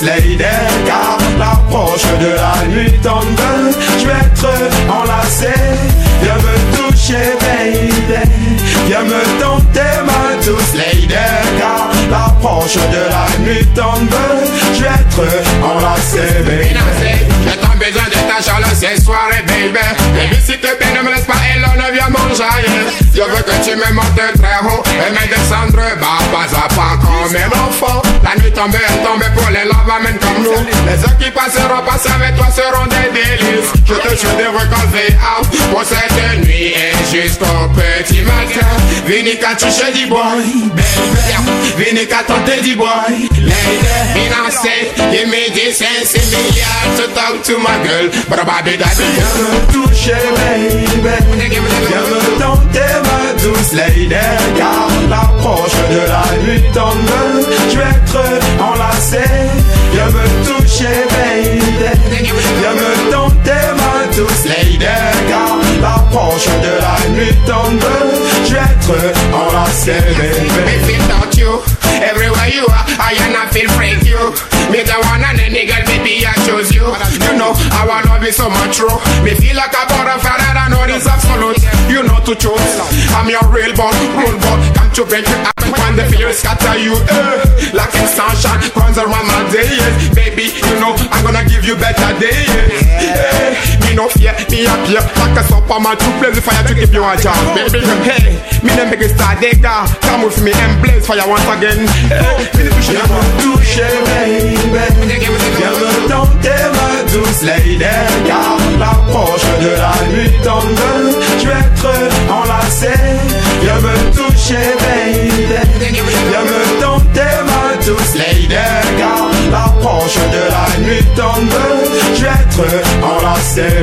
lady, car l'approche de la nuit tombe. Je vais être enlacé. Viens me toucher, baby. Viens me tenter, ma douce lady, car l'approche de la nuit tombe. Je vais être enlacé, baby. J'ai tant besoin de ta chaleur ces soirées, baby. Baby, si te plaît, ne me laisse pas, et l'on ne vient manger. Je veux que tu me montes très haut et me descendre bas, pas à pas comme un enfant. La nuit tombe, elle tombe pour les lavaments comme nous. Les heures qui passeront, passer avec toi seront des délices. Je te souhaite de reconnaître out pour cette nuit et jusqu'au petit matin. Vini qu'à toucher du boy, baby. Vini qu'à tenter du boy, lady. Financé, give me this and see me to talk to my girl. The daddy. Viens me toucher, baby. Viens me tenter, ma douce lady. Car l'approche de la nuit tombe. Je vais l'approche de la nuit tombe. Je vais être enlacé, baby. Without you Everywhere you are, I and I feel free you Me the one and any girl, baby, I chose you You know, our love is so much true Me feel like a butterfly that I know is absolute You know to choose I'm your real born, rule boy Come to break it up when the fear scatter you eh. Like in sunshine, runs around my day yeah. Baby, you know, I'm gonna give you better days eh. Me no fear, me appear Like a superman to blaze the fire to give you a job Baby, hey, me the biggest star digger Come with me and blaze fire once again. Me the Viens me toucher, baby. Viens me tenter, ma douce lady. Car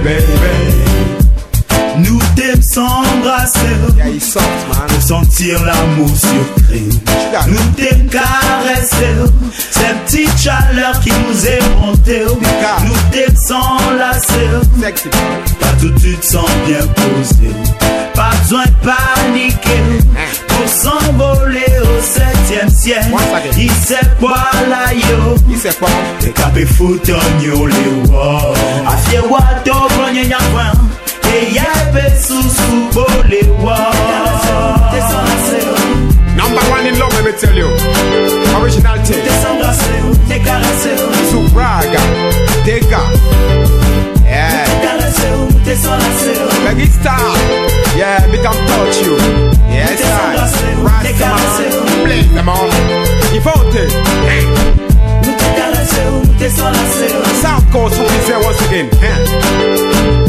baby. Nous t'aimons s'embrasser, sentir l'amour surcré. Nous t'aimons caresser, cette petite chaleur qui nous est montée. Nous t'aimons s'enlacer, pas tout de suite sans bien poser. Pas besoin de paniquer pour s'envoler au septième ciel. Il sait quoi là yo. Il sait quoi? Te kape foute an yo le Number one in love, let me tell you. Originality. tape. Supraga, Dega. Yeah. Big star. Yeah, we can touch you. Yes, I. Rastaman. Play them on. Ifonte. Hey. South Coast, be there once again? Yeah.